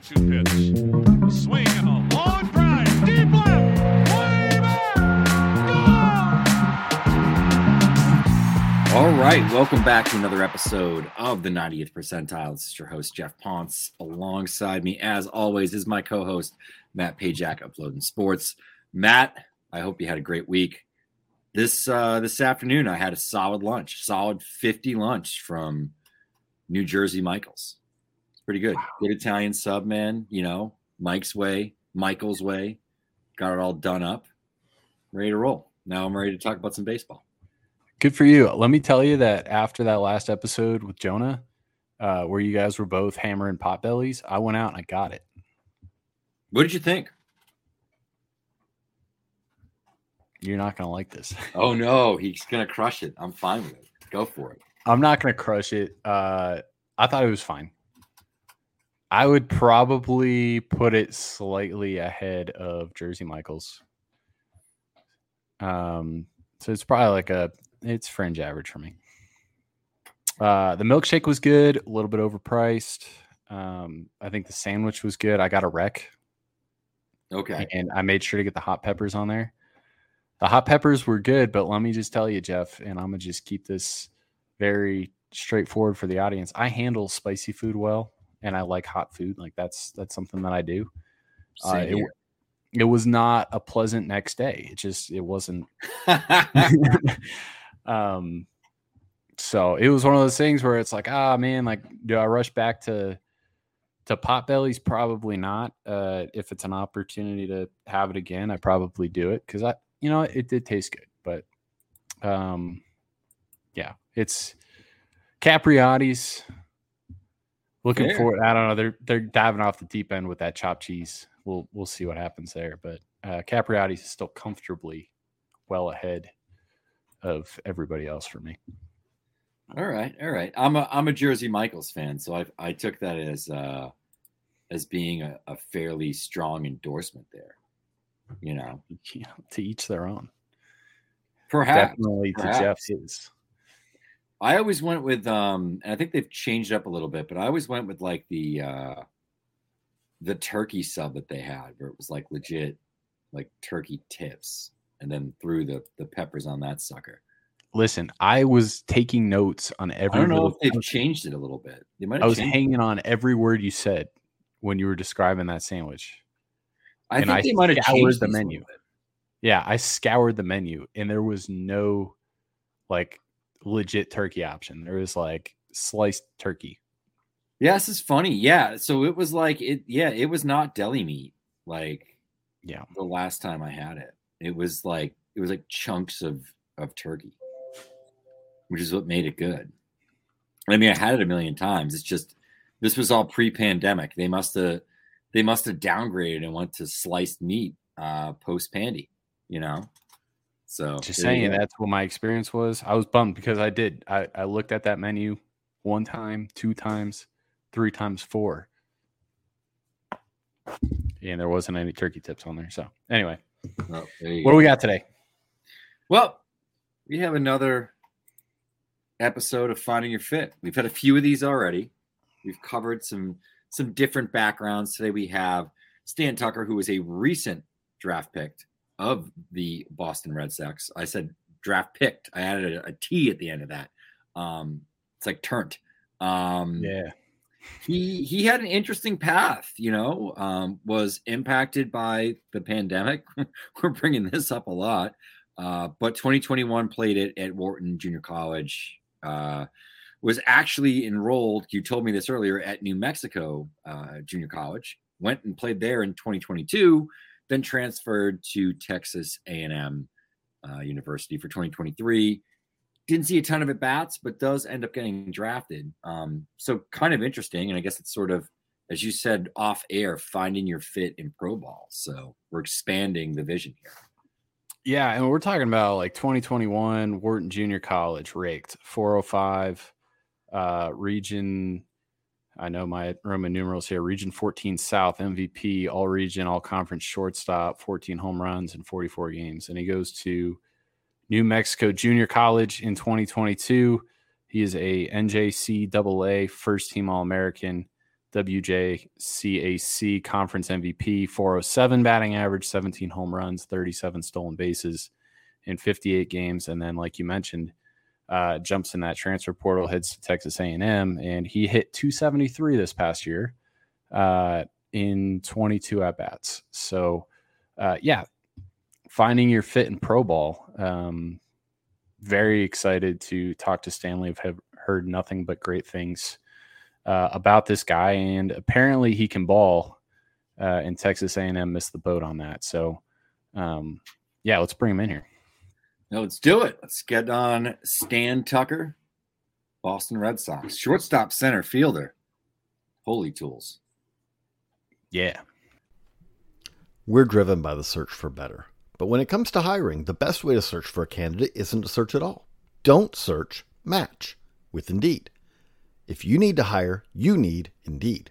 2 pitch. A swing and a long drive. Deep left. Way back. All right, welcome back to another episode of the 90th percentile. This is your host Geoff Pontes. Alongside me, as always, is my co-host Matt Pajak of Loading Sports. Matt, I hope you had a great week. This uh, this afternoon, I had a solid lunch, solid 50 lunch from New Jersey Michaels. Pretty good. Good Italian sub, man. You know, Mike's way, Michael's way. Got it all done up, ready to roll. Now I'm ready to talk about some baseball. Good for you. Let me tell you that after that last episode with Jonah, uh, where you guys were both hammering Potbelly's, I went out and I got it. What did you think? You're not going to like this. Oh no, he's gonna crush it. I'm fine with it. Go for it. I'm not going to crush it. Uh, I thought it was fine. I would probably put it slightly ahead of Jersey Michaels. Um, so it's probably like a it's fringe average for me. Uh, the milkshake was good, a little bit overpriced. Um, I think the sandwich was good. I got a wreck Okay. and I made sure to get the hot peppers on there. The hot peppers were good, but let me just tell you, Geoff, and I'm gonna just keep this very straightforward for the audience. I handle spicy food well, and I like hot food. Like that's that's something that I do. Uh, it, it was not a pleasant next day. It just it wasn't. um, so it was one of those things where it's like, ah, man, like, do I rush back to to Potbelly's? Probably not. Uh, if it's an opportunity to have it again, I probably do it because I, you know, it did taste good. But, um, yeah, it's Capriotti's. Looking Fair. forward. I don't know. They're they're diving off the deep end with that chopped cheese. We'll we'll see what happens there. But uh, Capriotti's is still comfortably well ahead of everybody else for me. all right, all right. I'm a I'm a Jersey Michaels fan, so I I took that as uh as being a, a fairly strong endorsement there. You know, to each their own. perhaps Definitely to. Jeff's. I always went with um and I think they've changed up a little bit, but I always went with like the uh the turkey sub that they had where it was like legit like turkey tips and then threw the the peppers on that sucker. Listen, I was taking notes on every. I don't know if they've thing. changed it a little bit. They might I was hanging on every word you said when you were describing that sandwich. I and think I they might have changed the menu. Yeah, I scoured the menu and there was no like legit turkey option. There was like sliced turkey. Yeah, this is funny. Yeah, so it was like it. Yeah, it was not deli meat like Yeah. the last time I had it. It was like it was like chunks of of turkey, which is what made it good. I mean, I had it a million times. It's just this was all pre-pandemic. They must have they must have downgraded and went to sliced meat uh post pandy. You know, so Just saying that's what my experience was. I was bummed because I did. I, I looked at that menu one time, two times, three times, four. And there wasn't any turkey tips on there. So anyway, Oh, there what go. do we got today? Well, we have another episode of Finding Your Fit. We've had a few of these already. We've covered some some different backgrounds. Today we have Stan Tucker, who was a recent draft pick of the Boston Red Sox. I said draft picked. I added a, a T at the end of that. Um, it's like turned. Um, Yeah. he he had an interesting path you know um, was impacted by the pandemic we're bringing this up a lot uh, but 2021 played it at wharton junior college uh, was actually enrolled you told me this earlier at new mexico uh, junior college went and played there in 2022 then transferred to texas a&m uh, university for 2023 didn't see a ton of at bats, but does end up getting drafted. Um, so kind of interesting. And I guess it's sort of, as you said, off air, finding your fit in pro ball. So we're expanding the vision here. Yeah, and we're talking about like 2021 Wharton Junior College raked 405 uh region I know my Roman numerals here. Region 14 South MVP, all region, all conference shortstop, 14 home runs in 44 games. And he goes to New Mexico Junior College in 2022. He is a NJCAA first team All American, WJCAC conference MVP, 407 batting average, 17 home runs, 37 stolen bases in 58 games. And then, like you mentioned, uh, jumps in that transfer portal, heads to Texas A&M, and he hit 273 this past year uh, in 22 at bats. So, uh, yeah, finding your fit in pro ball. Um, very excited to talk to Stanley. I've heard nothing but great things uh, about this guy, and apparently he can ball. Uh, and Texas A&M missed the boat on that. So, um, yeah, let's bring him in here. No, let's do it. Let's get on Stan Tucker, Boston Red Sox, shortstop, center fielder. Holy tools. Yeah. We're driven by the search for better. But when it comes to hiring, the best way to search for a candidate isn't to search at all. Don't search, match with Indeed. If you need to hire, you need Indeed.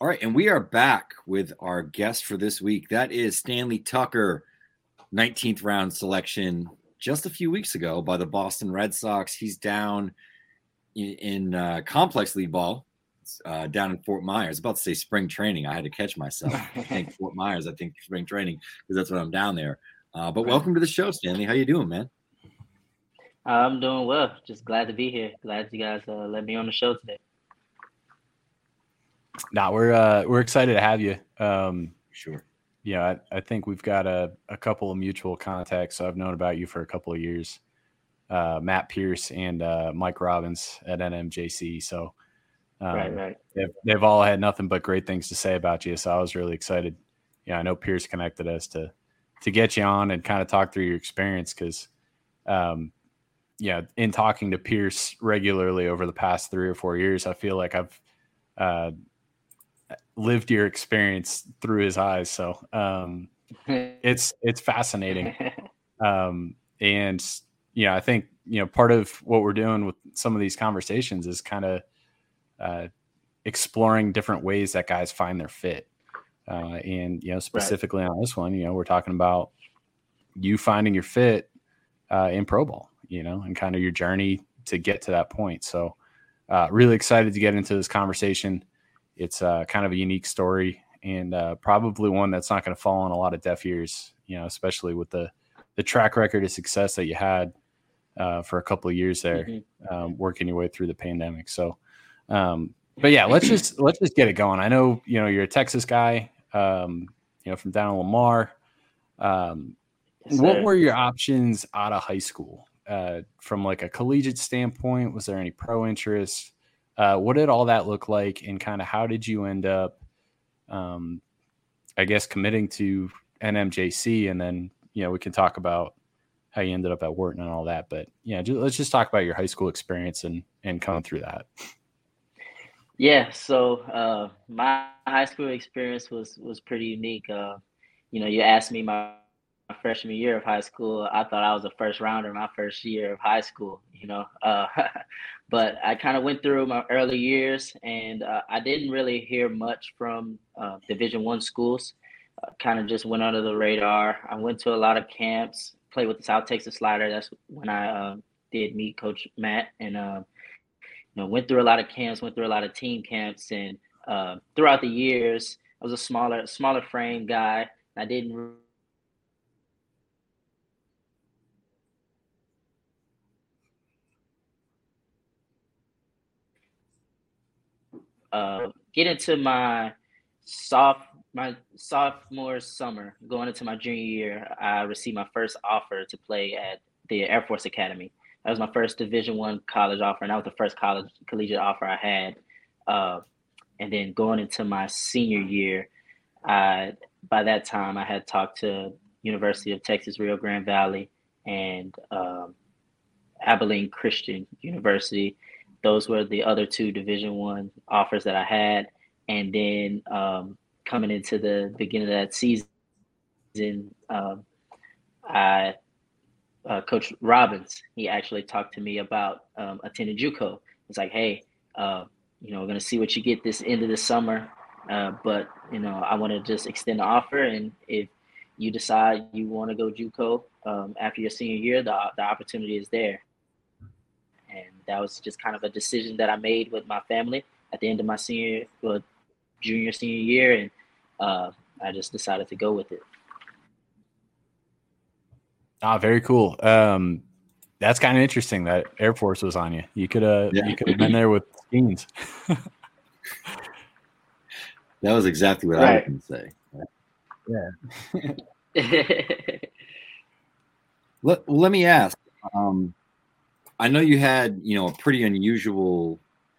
All right, and we are back with our guest for this week. That is Stanley Tucker, 19th round selection just a few weeks ago by the Boston Red Sox. He's down in, in uh, complex league ball uh, down in Fort Myers. About to say spring training. I had to catch myself. I think Fort Myers. I think spring training because that's what I'm down there. Uh, but welcome to the show, Stanley. How you doing, man? I'm doing well. Just glad to be here. Glad you guys uh, let me on the show today. Nah, we're uh, we're excited to have you. Um, sure. Yeah, I, I, think we've got a, a couple of mutual contacts. So I've known about you for a couple of years. Uh, Matt Pierce and uh, Mike Robbins at NMJC. So um, right, right. They've, they've all had nothing but great things to say about you. So I was really excited. Yeah, I know Pierce connected us to to get you on and kind of talk through your experience because, um, yeah, in talking to Pierce regularly over the past three or four years, I feel like I've uh, lived your experience through his eyes. So um, it's it's fascinating. Um, and you know, I think you know part of what we're doing with some of these conversations is kind of uh, exploring different ways that guys find their fit. Uh, and you know, specifically right. on this one, you know, we're talking about you finding your fit uh, in pro ball, you know, and kind of your journey to get to that point. So, uh, really excited to get into this conversation it's uh, kind of a unique story and uh, probably one that's not going to fall on a lot of deaf ears, you know, especially with the the track record of success that you had uh, for a couple of years there, mm-hmm. um, working your way through the pandemic. So, um, but yeah, let's just let's just get it going. I know you know you're a Texas guy, um, you know, from down in Lamar. Um, yes, what were your options out of high school? Uh, from like a collegiate standpoint, was there any pro interest? Uh, what did all that look like, and kind of how did you end up, um, I guess, committing to NMJC, and then you know we can talk about how you ended up at Wharton and all that. But yeah, just, let's just talk about your high school experience and and coming through that. Yeah, so uh, my high school experience was was pretty unique. Uh, you know, you asked me my freshman year of high school, I thought I was a first rounder my first year of high school, you know. Uh, but I kind of went through my early years, and uh, I didn't really hear much from uh, Division One schools. Uh, kind of just went under the radar. I went to a lot of camps, played with the South Texas Slider. That's when I uh, did meet Coach Matt, and uh, you know, went through a lot of camps, went through a lot of team camps, and throughout the years, I was a smaller, smaller frame guy. I didn't uh, get into my soft my sophomore summer, going into my junior year, I received my first offer to play at the Air Force Academy. That was my first Division One college offer, and that was the first college collegiate offer I had. Uh, and then going into my senior year, I by that time I had talked to University of Texas Rio Grande Valley and um, Abilene Christian University. Those were the other two Division One offers that I had, and then um, coming into the beginning of that season, um, I uh, Coach Robbins he actually talked to me about um, attending JUCO. It's like, hey, uh, you know, we're gonna see what you get this end of the summer, uh, but you know, I want to just extend the offer, and if you decide you want to go JUCO um, after your senior year, the the opportunity is there. And that was just kind of a decision that I made with my family at the end of my senior, well, junior senior year, and uh, I just decided to go with it. Ah, very cool. Um, that's kind of interesting that Air Force was on you. You could have Yeah. you could have been there with Skenes. That was exactly what Right. I was going to say. Yeah. let, let me ask. Um, I know you had, you know, a pretty unusual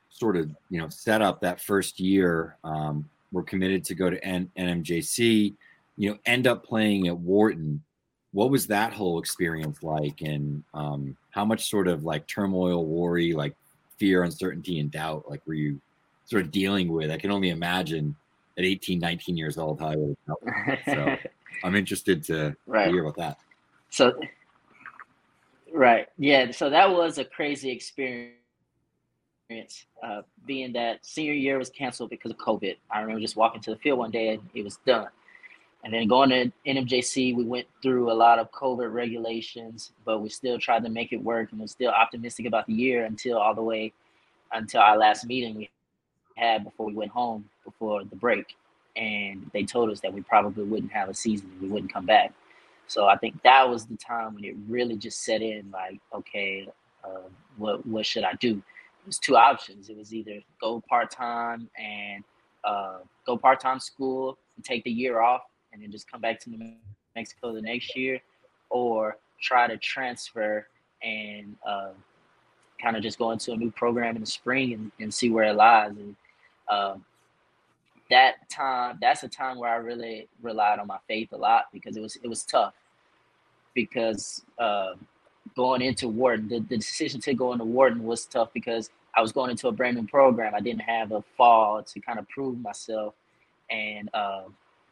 sort of, you know, setup that first year. Um, we're committed to go to N- NMJC, you know, end up playing at Wharton. What was that whole experience like? And um, how much sort of like turmoil, worry, like fear, uncertainty, and doubt, like were you sort of dealing with? I can only imagine at 18, 19 years old how I would have felt. So I'm interested to, right. hear about that. So, right, yeah. So that was a crazy experience. Uh, being that senior year was canceled because of COVID. I remember just walking to the field one day and it was done. And then going to NMJC, we went through a lot of COVID regulations, but we still tried to make it work and was still optimistic about the year until all the way until our last meeting we had before we went home before the break. And they told us that we probably wouldn't have a season, we wouldn't come back. So I think that was the time when it really just set in. Like, okay, uh, what what should I do? It was two options. It was either go part time and uh, go part time school and take the year off, and then just come back to New Mexico the next year, or try to transfer and uh, kind of just go into a new program in the spring and, and see where it lies. And um, that time, that's a time where I really relied on my faith a lot because it was it was tough because uh, going into Wharton, the, the decision to go into Wharton was tough because I was going into a brand new program. I didn't have a fall to kind of prove myself, and uh,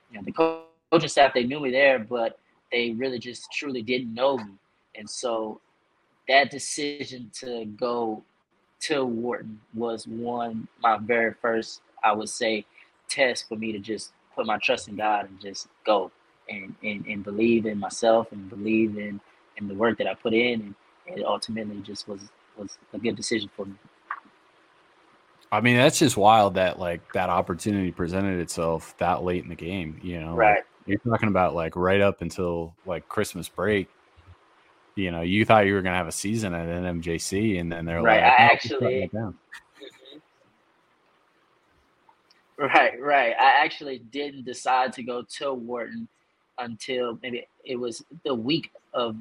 you know the co- coaching staff they knew me there, but they really just truly didn't know me, and so that decision to go to Wharton was one my very first, I would say, test for me to just put my trust in God and just go and, and, and believe in myself and believe in, in the work that I put in and it ultimately just was was a good decision for me. I mean, that's just wild that like that opportunity presented itself that late in the game. You know, Like, Right. you're talking about like right up until like Christmas break. You know, you thought you were gonna have a season at NMJC, and then they're Right, like, I "No, actually- down." Mm-hmm. Right, right. I actually didn't decide to go to Wharton until maybe it was the week of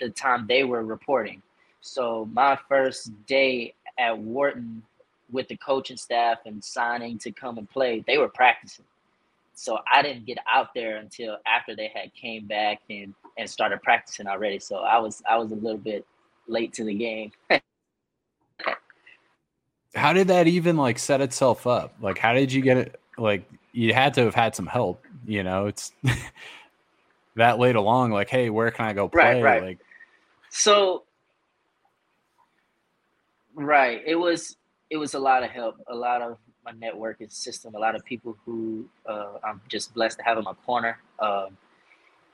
the time they were reporting. So my first day at Wharton with the coaching staff and signing to come and play, they were practicing. So I didn't get out there until after they had came back and and started practicing already. So I was I was a little bit late to the game. How did that even like set itself up? Like, how did you get it? Like, you had to have had some help. You know, it's that late along. Like, hey, where can I go play? Right, right. Like, So right, it was it was a lot of help, a lot of my networking system, a lot of people who uh, I'm just blessed to have in my corner. Um,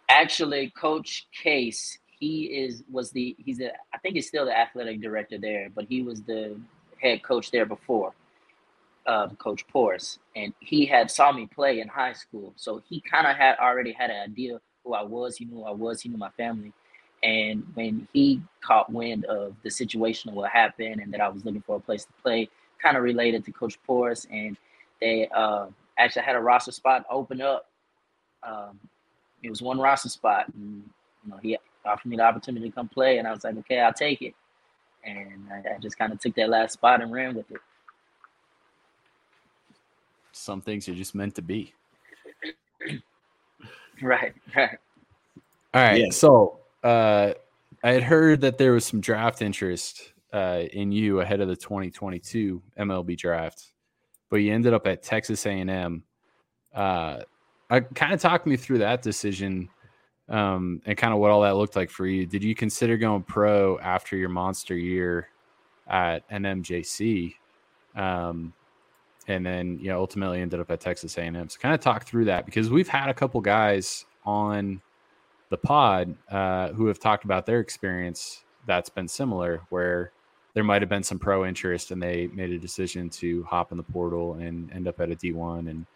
actually, Coach Case, he is was the he's the I think he's still the athletic director there, but he was the head coach there before, um, Coach Porras, and he had saw me play in high school, so he kind of had already had an idea who I was. He knew who I was. He knew my family, and when he caught wind of the situation of what happened and that I was looking for a place to play, kind of related to Coach Porras, and they uh, actually had a roster spot open up. Um, it was one roster spot, and you know he offered me the opportunity to come play, and I was like, okay, I'll take it, and I, I just kind of took that last spot and ran with it. Some things are just meant to be. Right, right. All right. Yeah. So uh, I had heard that there was some draft interest uh, in you ahead of the 2022 MLB draft, but you ended up at Texas A&M. Uh, I kind of talked me through that decision um, and kind of what all that looked like for you. Did you consider going pro after your monster year at NMJC? Um, and then you know ultimately ended up at Texas A&M. So kind of talk through that because we've had a couple guys on the pod uh, who have talked about their experience that's been similar, where there might have been some pro interest and they made a decision to hop in the portal and end up at a D1 and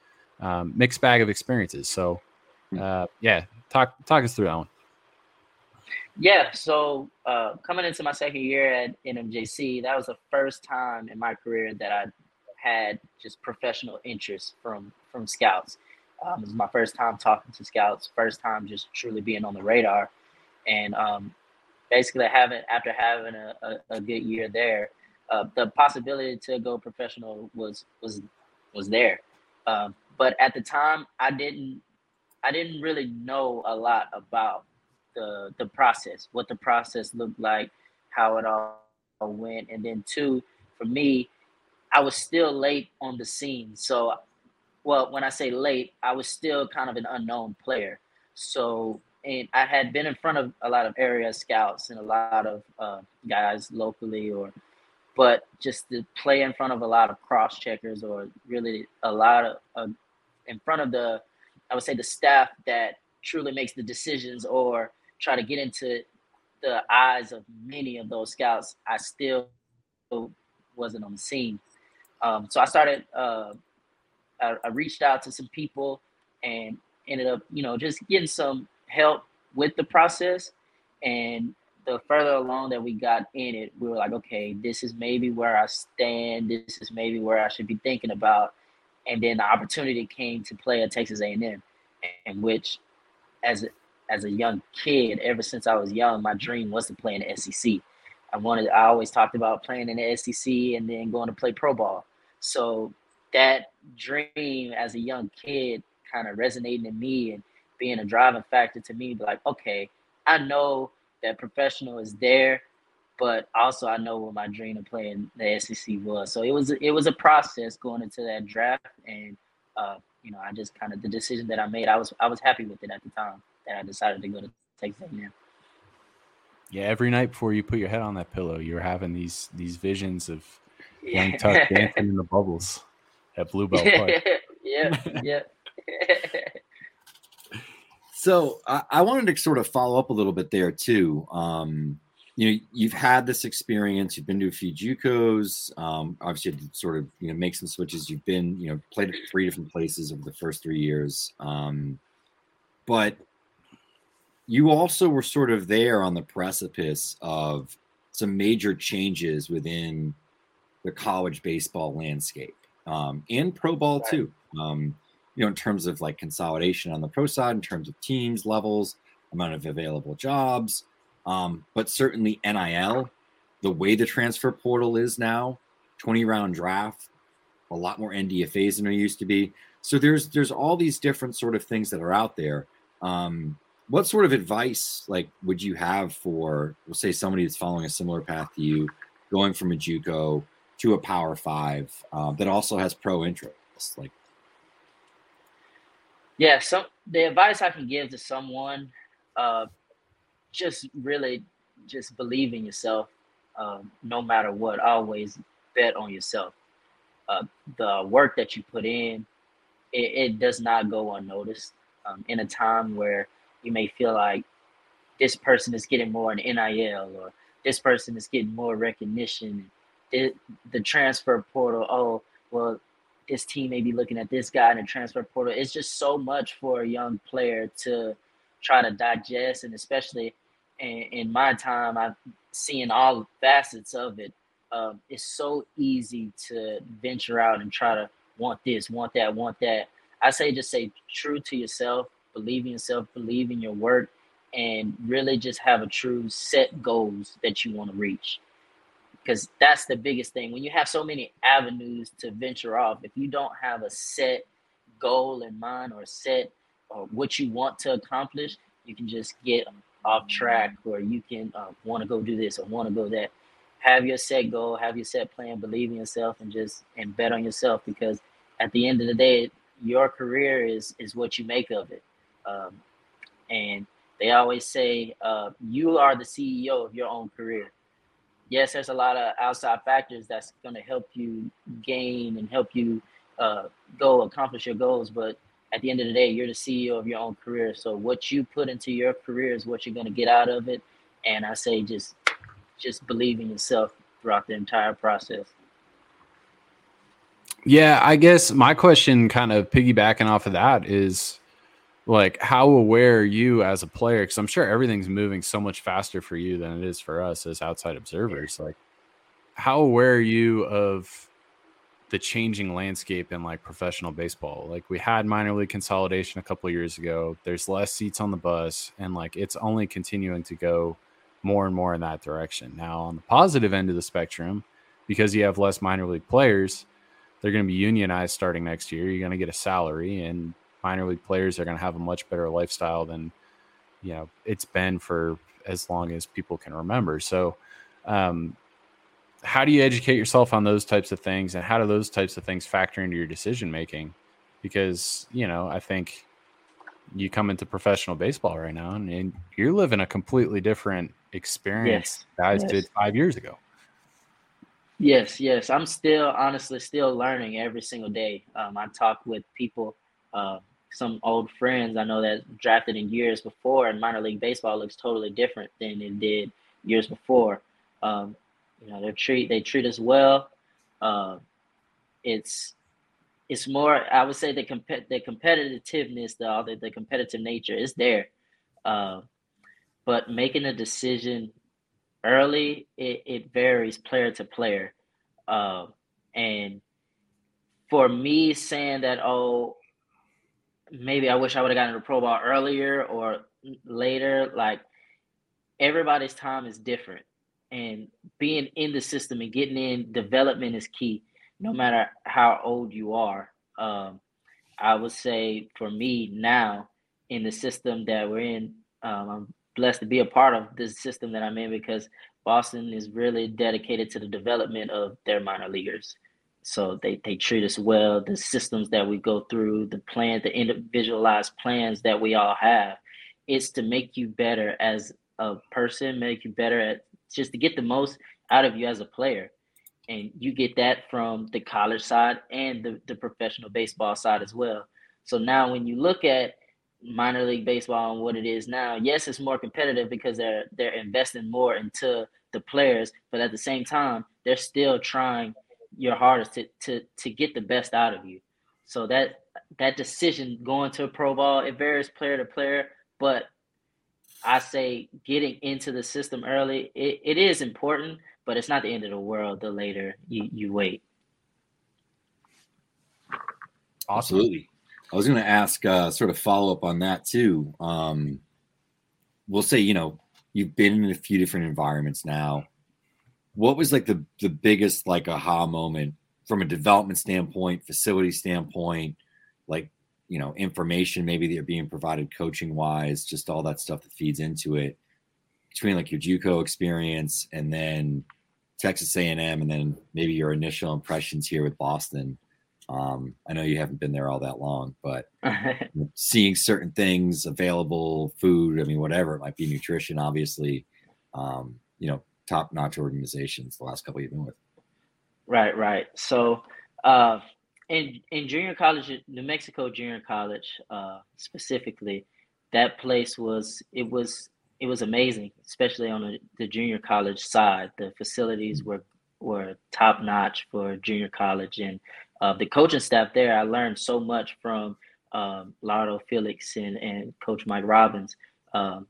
um, mixed bag of experiences. So uh, yeah, talk talk us through that one. Yeah, so uh, coming into my second year at NMJC, that was the first time in my career that I had just professional interest from from scouts. Um, it was my first time talking to scouts, first time just truly being on the radar, and um, basically having after having a, a, a good year there, uh, the possibility to go professional was was was there. Um, but at the time, I didn't I didn't really know a lot about the the process, what the process looked like, how it all went, and then two, for me, I was still late on the scene. So, well, when I say late, I was still kind of an unknown player. So, and I had been in front of a lot of area scouts and a lot of uh, guys locally, or but just to play in front of a lot of cross checkers, or really a lot of uh, in front of the, I would say the staff that truly makes the decisions, or try to get into the eyes of many of those scouts. I still wasn't on the scene. Um, so I started, uh, I, I, reached out to some people and ended up, you know, just getting some help with the process. And the further along that we got in it, we were like, okay, this is maybe where I stand. This is maybe where I should be thinking about. And then the opportunity came to play at Texas A&M, in which, as a, as a young kid, ever since I was young, my dream was to play in the SEC. I wanted, I always talked about playing in the SEC and then going to play pro ball. So that dream as a young kid kind of resonating in me and being a driving factor to me, like, okay, I know that professional is there, but also I know what my dream of playing the SEC was. So it was it was a process going into that draft, and uh, you know, I just kind of the decision that I made, I was I was happy with it at the time that I decided to go to Texas A&M. Yeah, every night before you put your head on that pillow, you're having these these visions of Young Tuck dancing in the bubbles at Blue Bell Park. yeah, yeah. so I, I, wanted to sort of follow up a little bit there too. Um, you know, you've had this experience. You've been to a few JUCOs. Um, obviously, you had to sort of you know make some switches. You've been you know played at three different places over the first three years. Um, but you also were sort of there on the precipice of some major changes within the college baseball landscape um, and pro ball right. too. Um, you know, in terms of like consolidation on the pro side, in terms of teams, levels, amount of available jobs, um, but certainly NIL, the way the transfer portal is now, 20 round draft, a lot more NDFAs than there used to be. So there's there's all these different sort of things that are out there. Um, what sort of advice like would you have for, we'll say, somebody that's following a similar path to you, going from a JUCO to a Power Five um, that also has pro interest? Like, yeah. So the advice I can give to someone, uh, just really, just believe in yourself, um, no matter what. Always bet on yourself. Uh, the work that you put in, it, it does not go unnoticed. Um, in a time where you may feel like this person is getting more in NIL or this person is getting more recognition it, the transfer portal. Oh, well, this team may be looking at this guy in the transfer portal. It's just so much for a young player to try to digest, and especially in, in my time, I've seen all facets of it. Um, it's so easy to venture out and try to want this, want that, want that. I say just say true to yourself, believe in yourself, believe in your work, and really just have a true set goals that you want to reach because that's the biggest thing. When you have so many avenues to venture off if you don't have a set goal in mind or set or what you want to accomplish you can just get off track or you can uh, want to go do this or want to go that. Have your set goal have your set plan believe in yourself and just and bet on yourself because at the end of the day your career is is what you make of it. Um, and they always say uh, you are the ceo of your own career yes, there's a lot of outside factors that's going to help you gain and help you uh, go accomplish your goals. But at the end of the day, you're the CEO of your own career. So what you put into your career is what you're going to get out of it. And I say just just believe in yourself throughout the entire process. Yeah, I guess my question kind of piggybacking off of that is like how aware are you as a player? Because i'm sure everything's moving so much faster for you than it is for us as outside observers like how aware are you of the changing landscape in like professional baseball? Like we had minor league consolidation a couple years ago. There's less seats on the bus and like it's only continuing to go more and more in that direction. Now on the positive end of the spectrum because you have less minor league players they're going to be unionized starting next year. You're going to get a salary and minor league players are going to have a much better lifestyle than you know it's been for as long as people can remember. So, um, how do you educate yourself on those types of things, and how do those types of things factor into your decision making? Because you know, I think you come into professional baseball right now, and, and you're living a completely different experience yes. guys yes. did five years ago. Yes, yes. I'm still honestly still learning every single day. Um, I talk with people uh, some old friends I know that drafted in years before, and minor league baseball looks totally different than it did years before. Um, you know, they treat they treat us well. Uh, it's it's more I would say the comp- the competitiveness, the, the competitive nature is there, uh, but making a decision early it, it varies player to player, uh, and for me saying that oh maybe I wish I would have gotten a pro ball earlier or later. Like everybody's time is different. And being in the system and getting in development is key, no matter how old you are. Um, I would say for me now in the system that we're in, um, I'm blessed to be a part of this system that I'm in because Boston is really dedicated to the development of their minor leaguers. So they, they treat us well. The systems that we go through, the plan, the individualized plans that we all have, it's to make you better as a person, make you better at just to get the most out of you as a player. And you get that from the college side and the, the professional baseball side as well. So now when you look at minor league baseball and what it is now, yes, it's more competitive because they're they're investing more into the players, but at the same time, they're still trying your hardest to to to get the best out of you. So that that decision going to a pro ball it varies player to player, but I say getting into the system early it, it is important, but it's not the end of the world the later you, you wait. Absolutely. I was going to ask, uh, sort of follow up on that too. Um, we'll say, you know, you've been in a few different environments now what was like the the biggest like aha moment from a development standpoint, facility standpoint, like you know information maybe that you're being provided coaching wise, just all that stuff that feeds into it between like your JUCO experience and then Texas A&M, and then maybe your initial impressions here with Boston. Um, I know you haven't been there all that long, but seeing certain things available, food, I mean, whatever it might be, nutrition, obviously, um, you know, top notch organizations the last couple you've been with. Right, right. So, uh, in in junior college, New Mexico Junior College, uh, specifically, that place was it was it was amazing, especially on the, the junior college side. The facilities were were top notch for junior college, and uh, the coaching staff there. I learned so much from um, Lardo Felix and, and Coach Mike Robbins. Um,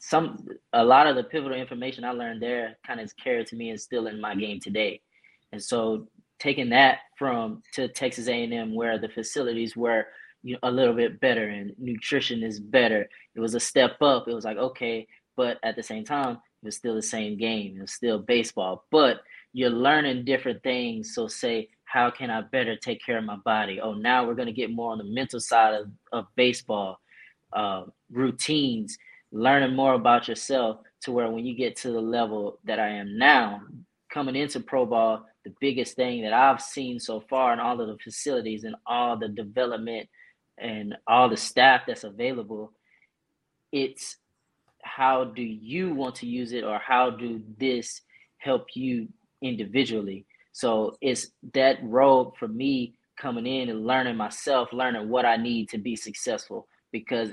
some a lot of the pivotal information I learned there kind of is carried to me and still in my game today. And so taking that from to Texas A&M where the facilities were you know, a little bit better and nutrition is better. It was a step up. It was like okay, but at the same time, it was still the same game. It was still baseball, but you're learning different things. So say, how can I better take care of my body? Oh, now we're gonna get more on the mental side of, of baseball, uh, routines learning more about yourself to where when you get to the level that I am now, coming into pro ball, the biggest thing that I've seen so far in all of the facilities and all the development and all the staff that's available, it's how do you want to use it or how do this help you individually? So it's that road for me coming in and learning myself, learning what I need to be successful because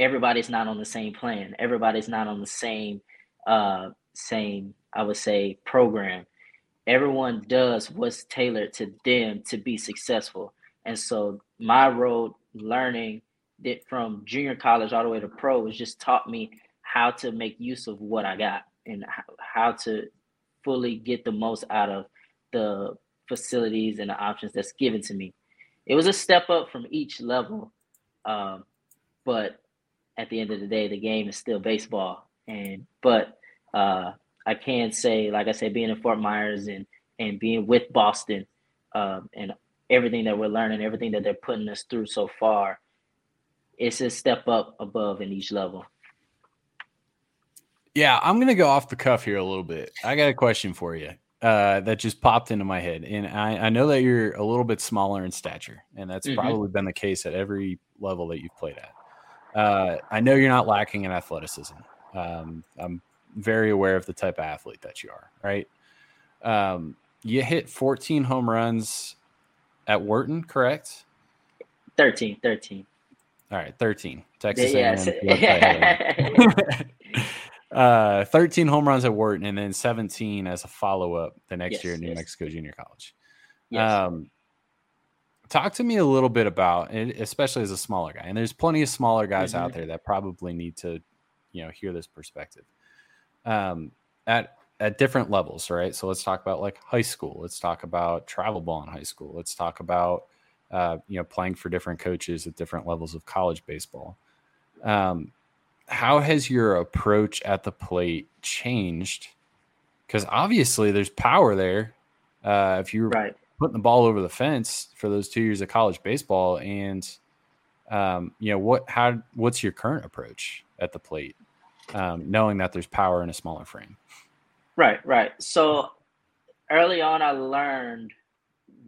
everybody's not on the same plan. Everybody's not on the same uh same I would say program. Everyone does what's tailored to them to be successful. And so my road learning that from junior college all the way to pro has just taught me how to make use of what I got and how to fully get the most out of the facilities and the options that's given to me. It was a step up from each level, um, but at the end of the day, the game is still baseball. And but uh, I can say, like I said, being in Fort Myers and and being with Boston um, and everything that we're learning, everything that they're putting us through so far, it's a step up above in each level. Yeah, I'm gonna go off the cuff here a little bit. I got a question for you uh, that just popped into my head, and I, I, know that you're a little bit smaller in stature, and that's mm-hmm. probably been the case at every level that you've played at. Uh, I know you're not lacking in athleticism. Um, I'm very aware of the type of athlete that you are, right? Um, you hit 14 home runs at Wharton, correct? 13, 13. All right, 13. Texas yes. uh, 13 home runs at Wharton and then 17 as a follow up the next yes, year at New yes. Mexico Junior College. Yes. Um, talk to me a little bit about especially as a smaller guy and there's plenty of smaller guys mm-hmm. out there that probably need to you know hear this perspective. Um at at different levels right? So let's talk about like high school. Let's talk about travel ball in high school. Let's talk about uh, you know playing for different coaches at different levels of college baseball. Um how has your approach at the plate changed? Because obviously there's power there uh if you right putting the ball over the fence for those two years of college baseball. And, um, you know, what, how, what's your current approach at the plate, um, knowing that there's power in a smaller frame? Right, right. So early on, I learned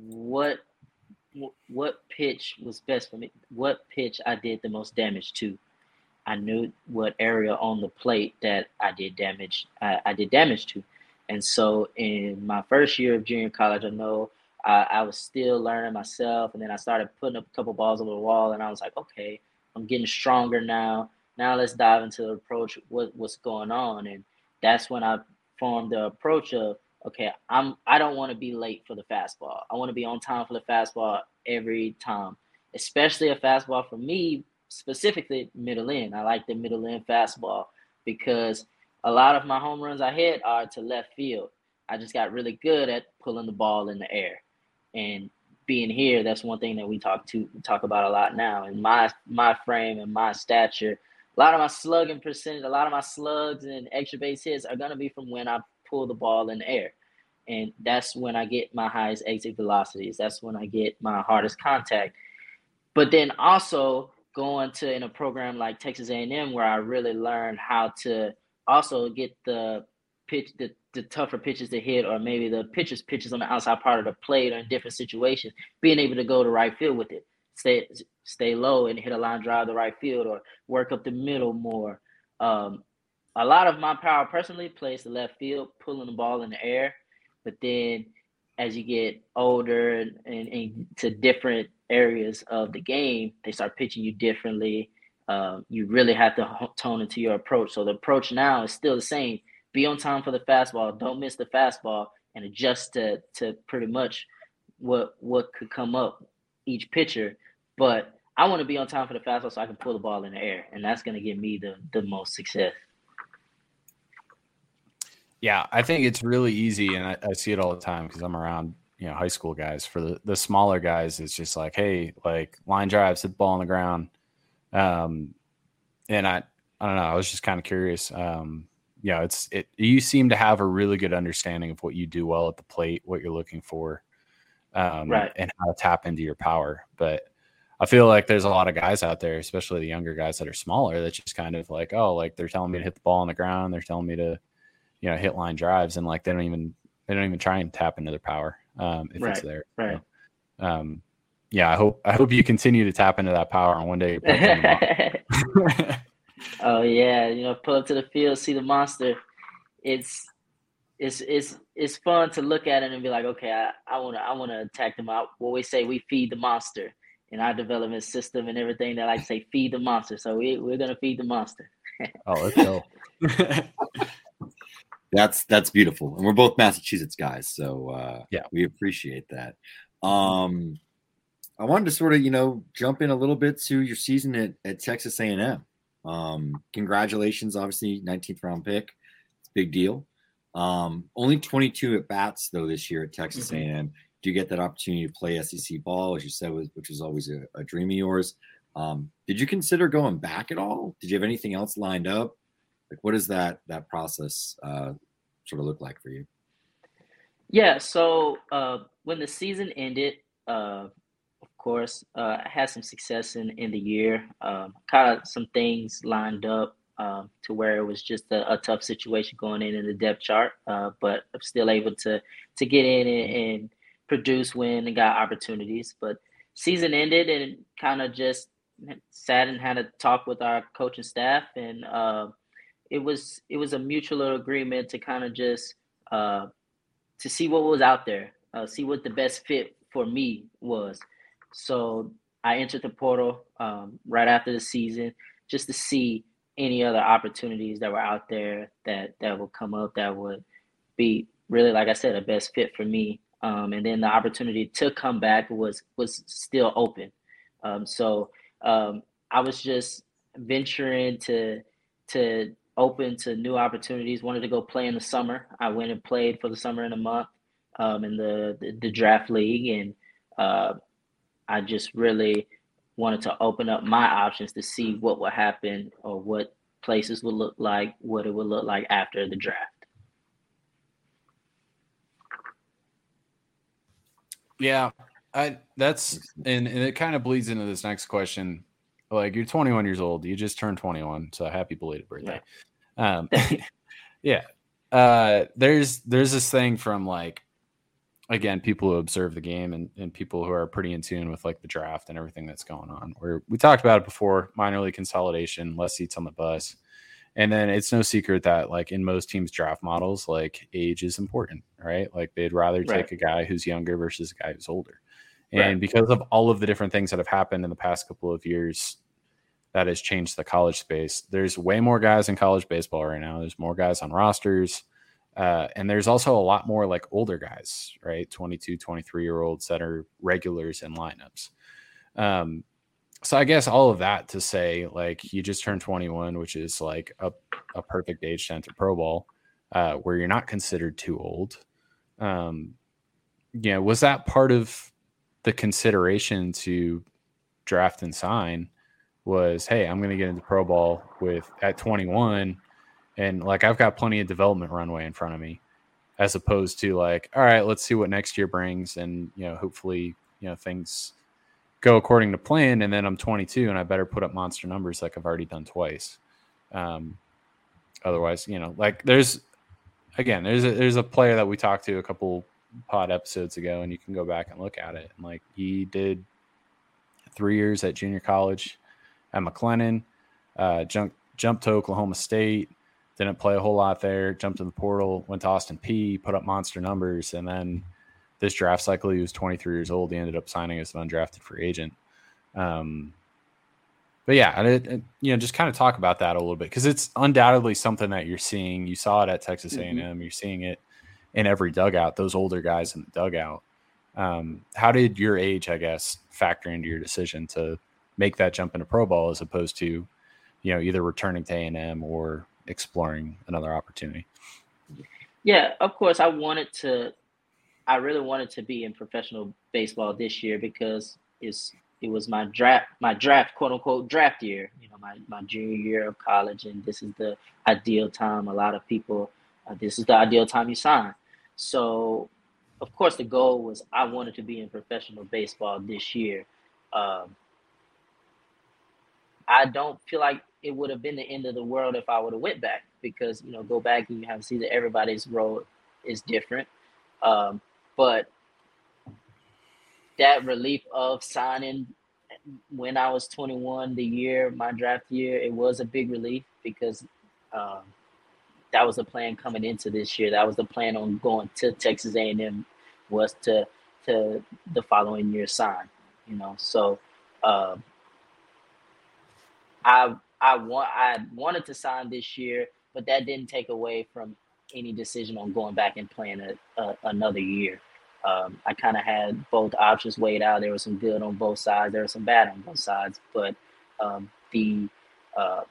what, what pitch was best for me, what pitch I did the most damage to. I knew what area on the plate that I did damage. I, I did damage to, and so in my first year of junior college, I know I, I was still learning myself, and then I started putting up a couple balls over the wall, and I was like, okay, I'm getting stronger now. Now let's dive into the approach. What what's going on? And that's when I formed the approach of okay, I'm I don't want to be late for the fastball. I want to be on time for the fastball every time, especially a fastball for me specifically middle in. I like the middle in fastball because a lot of my home runs I hit are to left field. I just got really good at pulling the ball in the air and being here, that's one thing that we talk to talk about a lot now. And my my frame and my stature, a lot of my slugging percentage, a lot of my slugs and extra base hits are gonna be from when I pull the ball in the air. And that's when I get my highest exit velocities. That's when I get my hardest contact. But then also going to in a program like Texas A&M where I really learned how to also get the pitch the the tougher pitches to hit, or maybe the pitchers pitches on the outside part of the plate, or in different situations, being able to go to right field with it, stay stay low and hit a line drive to right field, or work up the middle more. Um, a lot of my power personally plays the left field, pulling the ball in the air, but then as you get older and, and, and to different areas of the game, they start pitching you differently. Um, you really have to tone into your approach. So the approach now is still the same be on time for the fastball, don't miss the fastball, and adjust to to pretty much what what could come up each pitcher. But I want to be on time for the fastball so I can pull the ball in the air, and that's going to give me the the most success. Yeah, I think it's really easy, and I, I see it all the time because I'm around you know high school guys. For the the smaller guys, it's just like, hey, like line drives, hit the ball on the ground. Um, and I I don't know. I was just kind of curious. Um, yeah, it's it. You seem to have a really good understanding of what you do well at the plate, what you're looking for, um, Right. and how to tap into your power. But I feel like there's a lot of guys out there, especially the younger guys that are smaller, that just kind of like, oh, like they're telling me to hit the ball on the ground, they're telling me to, you know, hit line drives, and like they don't even they don't even try and tap into their power um, if it's there. right. So, um, yeah, I hope I hope you continue to tap into that power, and one day. You're putting them up. oh yeah, you know, pull up to the field, see the monster. It's it's it's it's fun to look at it and be like, okay, I, I wanna I wanna attack them out. What we say, we feed the monster in our development system and everything. They like to say, feed the monster. So we we're gonna feed the monster. oh, let's go. That's that's beautiful, and we're both Massachusetts guys, so uh, Yeah. we appreciate that. Um, I wanted to sort of you know jump in a little bit to your season at, at Texas A&M. Um, congratulations, obviously 19th round pick, it's a big deal. Um, only 22 at bats though this year at Texas Mhm. A&M. Do you get that opportunity to play SEC ball, as you said, which was always a, a dream of yours? Um, did you consider going back at all? Did you have anything else lined up? Like, what does that that process uh, sort of look like for you? Yeah, so uh, when the season ended, uh, course, uh, I had some success in, in the year. Um, kind of some things lined up um, to where it was just a, a tough situation going in in the depth chart, uh, but I'm still able to to get in and, and produce, when and got opportunities. But season ended and kind of just sat and had a talk with our coaching staff, and uh, it was it was a mutual agreement to kind of just. Uh, to see what was out there, uh, see what the best fit for me was. So I entered the portal um, right after the season just to see any other opportunities that were out there that that would come up that would be really, like I said, a best fit for me. Um, and then the opportunity to come back was was still open. Um, so um, I was just venturing to to open to new opportunities. Wanted to go play in the summer. I went and played for the summer in a month um, in the, the the draft league, and uh, I just really wanted to open up my options to see what would happen or what places would look like, what it would look like after the draft. Yeah, I that's and, and it kind of bleeds into this next question. Like you're 21 years old, you just turned 21, so happy belated birthday. Um, yeah, uh, there's there's this thing from like again people who observe the game and, and people who are pretty in tune with like the draft and everything that's going on. Where we talked about it before, minor league consolidation, less seats on the bus. And then it's no secret that like in most teams draft models, like age is important, right? Like they'd rather Right. take a guy who's younger versus a guy who's older. And Right. because of all of the different things that have happened in the past couple of years, that has changed the college space. There's way more guys in college baseball right now. There's more guys on rosters. Uh, and there's also a lot more like older guys, right? 22, 23 year olds that are regulars in lineups. Um, so I guess all of that to say, like, you just turned 21, which is like a, a perfect age to enter Pro Ball, uh, where you're not considered too old. Um, yeah, was that part of the consideration to draft and sign? Was hey, I'm going to get into Pro Ball with at 21, and like I've got plenty of development runway in front of me, as opposed to like, all right, let's see what next year brings, and you know, hopefully, you know, things go according to plan, and then I'm 22 and I better put up monster numbers like I've already done twice. Um, otherwise, you know, like there's again, there's a there's a player that we talked to a couple pod episodes ago, and you can go back and look at it. And like he did three years at junior college at McLennan, uh, jumped jumped to Oklahoma State, didn't play a whole lot there, jumped in the portal, went to Austin Peay, put up monster numbers, and then this draft cycle, he was 23 years old. He ended up signing as an undrafted free agent. Um, but yeah, and it, it- you know, just kind of talk about that a little bit because it's undoubtedly something that you're seeing. You saw it at Texas. A&M. You're seeing it in every dugout. Those older guys in the dugout. Um, how did your age, I guess, factor into your decision to make that jump into pro ball as opposed to, you know, either returning to A&M or exploring another opportunity? Yeah, of course. I wanted to. I really wanted to be in professional baseball this year because it's it was my draft my draft quote unquote draft year. You know, my my junior year of college, and this is the ideal time. A lot of people, uh, this is the ideal time you sign. So, of course, the goal was I wanted to be in professional baseball this year. Um, I don't feel like it would have been the end of the world if I would have went back because you know go back and you have to see that everybody's role is different. Um, but that relief of signing when I was 21, the year my draft year, it was a big relief because um, that was the plan coming into this year. That was the plan on going to Texas A&M was to to the following year sign. You know, so. Um, I I want I wanted to sign this year, but that didn't take away from any decision on going back and playing a, a, another year. Um, I kind of had both options weighed out. There was some good on both sides. There was some bad on both sides, but um, the uh,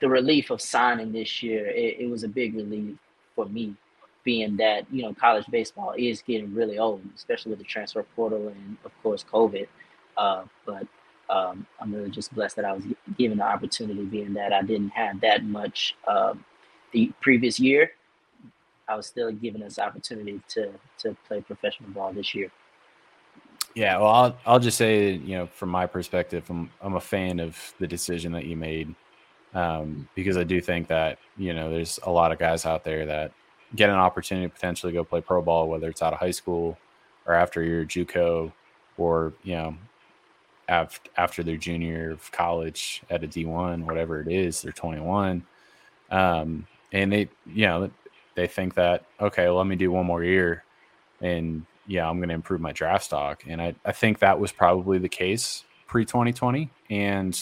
the relief of signing this year, it, it was a big relief for me, being that you know college baseball is getting really old, especially with the transfer portal and of course COVID. Uh, but um, I'm really just blessed that I was given the opportunity, being that I didn't have that much um, the previous year. I was still given this opportunity to to play professional ball this year. Yeah, well, I'll I'll just say, you know, from my perspective, I'm I'm a fan of the decision that you made, um, because I do think that you know there's a lot of guys out there that get an opportunity to potentially go play pro ball, whether it's out of high school or after your JUCO, or you know, after after their junior year of college at a D1, whatever it is, they're 21, um, and they you know they think that okay, well, let me do one more year, and yeah, I'm going to improve my draft stock. And I, I think that was probably the case pre 2020. And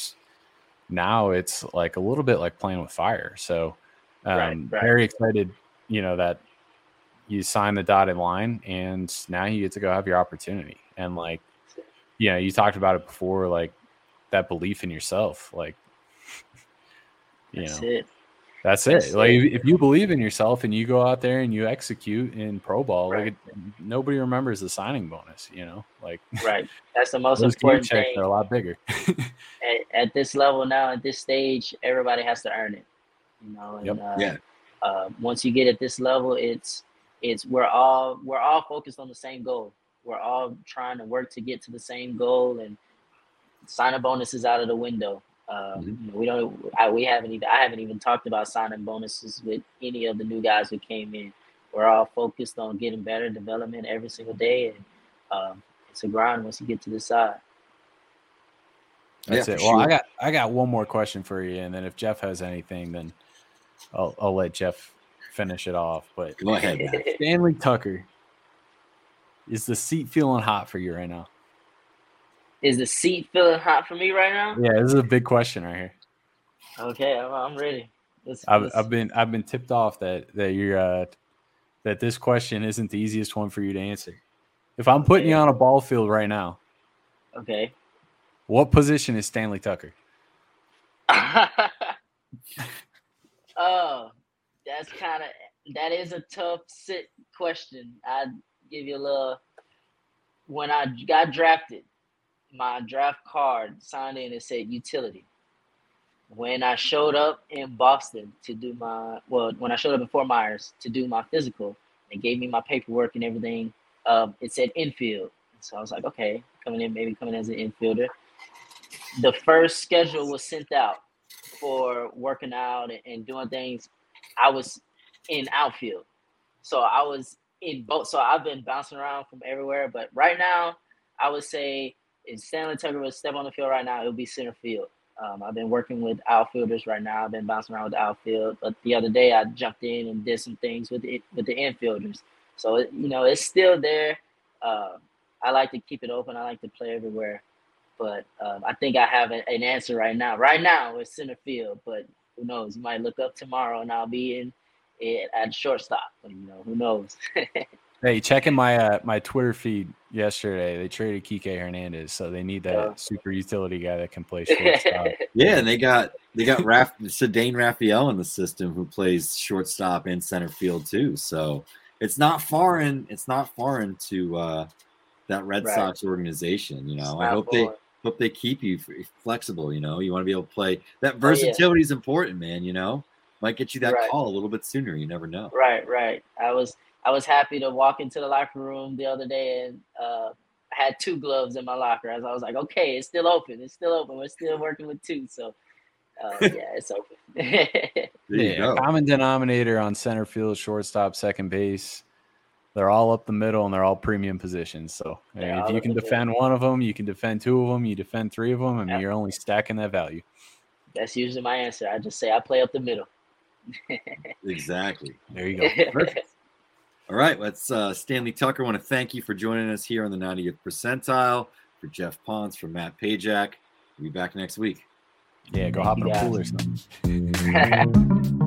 now it's like a little bit like playing with fire. So, um, Right, right. very excited, you know, that you sign the dotted line and now you get to go have your opportunity. And like, you know, you talked about it before, like that belief in yourself, like, you That's know, it. that's That's it. Like it. if if you believe in yourself and you go out there and you execute in pro ball, Right. like nobody remembers the signing bonus. You know, like Right. That's the most important thing. They're a lot bigger. at, at this level now, at this stage, everybody has to earn it. You know, and Yep. uh, Yeah. uh, once you get at this level, it's it's we're all we're all focused on the same goal. We're all trying to work to get to the same goal, and signing bonuses out of the window. Uh, Mhm. you know, we don't. I, we haven't even. I haven't even talked about signing bonuses with any of the new guys who came in. We're all focused on getting better development every single day, and um, it's a grind once you get to the side. That's Yeah, it. for Well, I got I got one more question for you, and then if Geoff has anything, then I'll I'll let Geoff finish it off. But Go ahead. Stanley Tucker, is the seat feeling hot for you right now? Is the seat feeling hot for me right now? Yeah, this is a big question right here. Okay, I'm, I'm ready. Let's, I've, let's- I've been I've been tipped off that that you're uh, that this question isn't the easiest one for you to answer. If I'm putting you on a ball field right now, okay. what position is Stanley Tucker? oh, that's kind of that is a tough sit question. I give you a little. When I got drafted, my draft card signed in and said utility. When I showed up in Boston to do my well, when I showed up in Fort Myers to do my physical, they gave me my paperwork and everything. Um, it said infield, so I was like, okay, coming in, maybe coming as an infielder. The first schedule was sent out for working out and, and doing things. I was in outfield, so I was in both. So I've been bouncing around from everywhere, but right now, I would say if Stanley Tucker would step on the field right now, it would be center field. Um, I've been working with outfielders right now. I've been bouncing around with the outfield, but the other day I jumped in and did some things with it with the infielders. So it, you know it's still there. Uh, I like to keep it open. I like to play everywhere, but um, I think I have a, an answer right now. Right now, it's center field, but who knows? You might look up tomorrow and I'll be in at shortstop. You know, who knows? Hey, checking my uh, my Twitter feed yesterday, they traded Kike Hernandez, so they need that Yeah. super utility guy that can play shortstop. Yeah, and they got they got Raf, Ceddanne Rafaela in the system who plays shortstop and center field too. So it's not foreign. It's not foreign to uh, that Red Right. Sox organization. You know, I Not hope they hope they keep you flexible. You know, you want to be able to play. That Oh, yeah. versatility is important, man. You know, might get you that Right. call a little bit sooner. You never know. Right, right. I was I was happy to walk into the locker room the other day and uh, I had two gloves in my locker. As I was like, okay, it's still open. It's still open. We're still working with two. So uh, yeah, it's open. There you yeah, go. common denominator on center field, shortstop, second base. They're all up the middle and they're all premium positions. So I mean, Yeah, if you can the middle. defend one of them, you can defend two of them, you defend three of them. and Yeah. you're only stacking that value. That's usually my answer. I just say I play up the middle. Exactly. There you go. Perfect. All right, let's uh, Stanley Tucker. want to thank you for joining us here on the 90th percentile. For Geoff Pontes, for Matt Pajak. We'll be back next week. Yeah, go hop in a pool or something.